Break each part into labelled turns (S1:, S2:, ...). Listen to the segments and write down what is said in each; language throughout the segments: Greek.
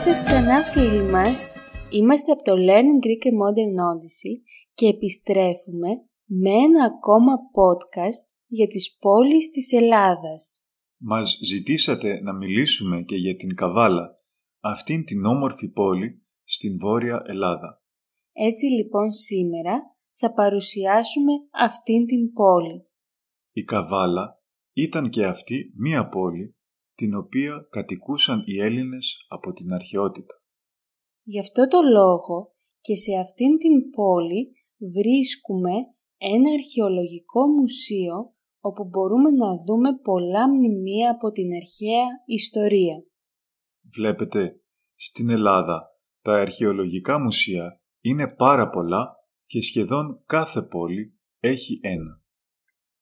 S1: σας ξανά φίλοι μας. Είμαστε από το Learning Greek and Modern Odyssey και επιστρέφουμε με ένα ακόμα podcast για τις πόλεις της Ελλάδας.
S2: Μας ζητήσατε να μιλήσουμε και για την Καβάλα, αυτήν την όμορφη πόλη στην Βόρεια Ελλάδα.
S1: Έτσι λοιπόν σήμερα θα παρουσιάσουμε αυτήν την πόλη.
S2: Η Καβάλα ήταν και αυτή μία πόλη την οποία κατοικούσαν οι Έλληνες από την αρχαιότητα.
S1: Γι' αυτό το λόγο και σε αυτήν την πόλη βρίσκουμε ένα αρχαιολογικό μουσείο όπου μπορούμε να δούμε πολλά μνημεία από την αρχαία ιστορία.
S2: Βλέπετε, στην Ελλάδα τα αρχαιολογικά μουσεία είναι πάρα πολλά και σχεδόν κάθε πόλη έχει ένα.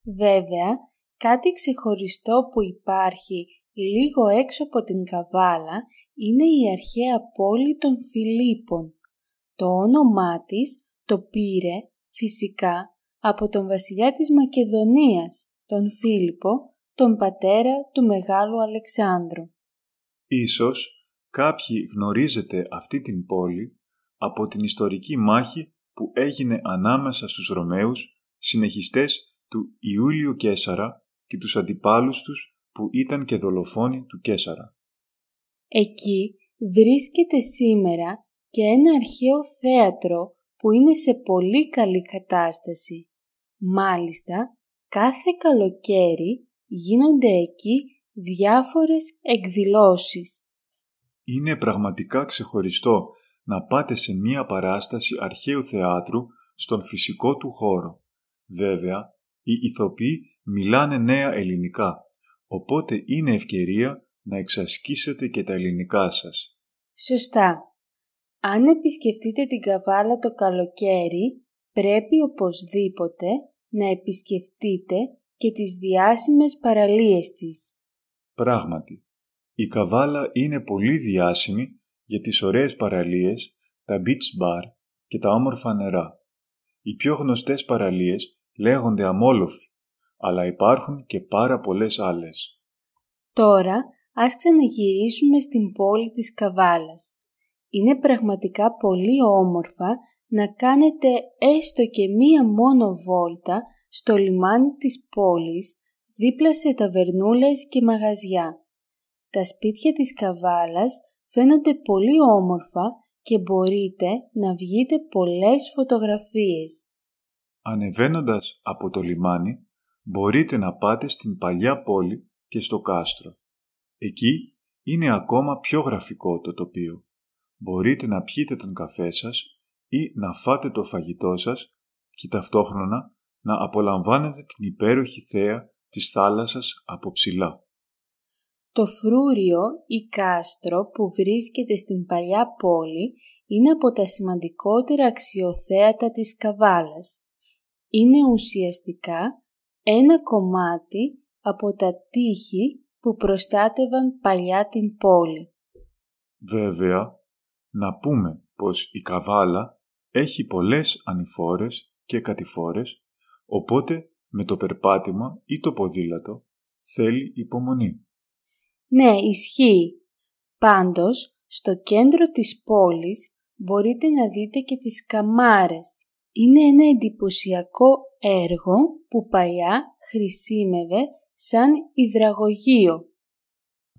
S1: Βέβαια, κάτι ξεχωριστό που υπάρχει λίγο έξω από την Καβάλα είναι η αρχαία πόλη των Φιλίππων. Το όνομά της το πήρε φυσικά από τον βασιλιά της Μακεδονίας, τον Φίλιππο, τον πατέρα του Μεγάλου Αλεξάνδρου.
S2: Ίσως κάποιοι γνωρίζετε αυτή την πόλη από την ιστορική μάχη που έγινε ανάμεσα στους Ρωμαίους, συνεχιστές του Ιούλιου Κέσαρα και τους αντιπάλους τους που ήταν και δολοφόνοι του Κέσαρα.
S1: Εκεί βρίσκεται σήμερα και ένα αρχαίο θέατρο που είναι σε πολύ καλή κατάσταση. Μάλιστα, κάθε καλοκαίρι γίνονται εκεί διάφορες εκδηλώσεις.
S2: Είναι πραγματικά ξεχωριστό να πάτε σε μία παράσταση αρχαίου θεάτρου στον φυσικό του χώρο. Βέβαια, οι ηθοποιοί μιλάνε νέα ελληνικά, οπότε είναι ευκαιρία να εξασκήσετε και τα ελληνικά σας.
S1: Σωστά. Αν επισκεφτείτε την Καβάλα το καλοκαίρι, πρέπει οπωσδήποτε να επισκεφτείτε και τις διάσημες παραλίες της.
S2: Πράγματι, η Καβάλα είναι πολύ διάσημη για τις ωραίες παραλίες, τα beach bar και τα όμορφα νερά. Οι πιο γνωστές παραλίες λέγονται αμόλοφοι, αλλά υπάρχουν και πάρα πολλές άλλες.
S1: Τώρα, ας ξαναγυρίσουμε στην πόλη της Καβάλας. Είναι πραγματικά πολύ όμορφα να κάνετε έστω και μία μόνο βόλτα στο λιμάνι της πόλης δίπλα σε ταβερνούλες και μαγαζιά. Τα σπίτια της Καβάλας φαίνονται πολύ όμορφα και μπορείτε να βγείτε πολλές φωτογραφίες.
S2: Ανεβαίνοντας από το λιμάνι, μπορείτε να πάτε στην παλιά πόλη και στο κάστρο. Εκεί είναι ακόμα πιο γραφικό το τοπίο. Μπορείτε να πιείτε τον καφέ σας ή να φάτε το φαγητό σας και ταυτόχρονα να απολαμβάνετε την υπέροχη θέα της θάλασσας από ψηλά.
S1: Το φρούριο ή κάστρο που βρίσκεται στην παλιά πόλη είναι από τα σημαντικότερα αξιοθέατα της Καβάλας. Είναι ουσιαστικά ένα κομμάτι από τα τείχη που προστάτευαν παλιά την πόλη.
S2: Βέβαια, να πούμε πως η Καβάλα έχει πολλές ανηφόρες και κατηφόρες, οπότε με το περπάτημα ή το ποδήλατο θέλει υπομονή.
S1: Ναι, ισχύει. Πάντως, στο κέντρο της πόλης μπορείτε να δείτε και τις καμάρες. Είναι ένα εντυπωσιακό έργο που παλιά χρησιμεύε σαν υδραγωγείο.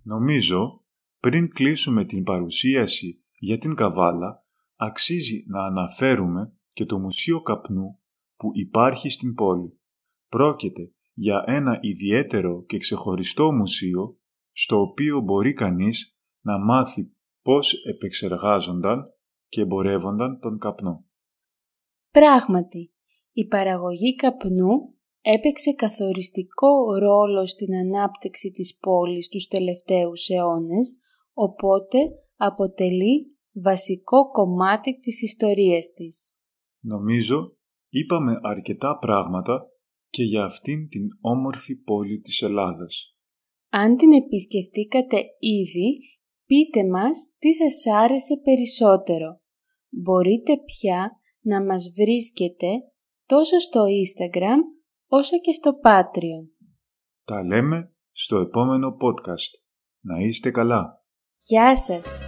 S2: Νομίζω, πριν κλείσουμε την παρουσίαση για την Καβάλα, αξίζει να αναφέρουμε και το Μουσείο Καπνού που υπάρχει στην πόλη. Πρόκειται για ένα ιδιαίτερο και ξεχωριστό μουσείο στο οποίο μπορεί κανείς να μάθει πώς επεξεργάζονταν και εμπορεύονταν τον καπνό.
S1: Πράγματι, η παραγωγή καπνού έπαιξε καθοριστικό ρόλο στην ανάπτυξη της πόλης τους τελευταίους αιώνες, οπότε αποτελεί βασικό κομμάτι της ιστορίας της.
S2: Νομίζω είπαμε αρκετά πράγματα και για αυτήν την όμορφη πόλη της Ελλάδας.
S1: Αν την επισκεφτήκατε ήδη, πείτε μας τι σας άρεσε περισσότερο. Μπορείτε πια να μας βρίσκετε τόσο στο Instagram όσο και στο Patreon.
S2: Τα λέμε στο επόμενο podcast. Να είστε καλά.
S1: Γεια σας!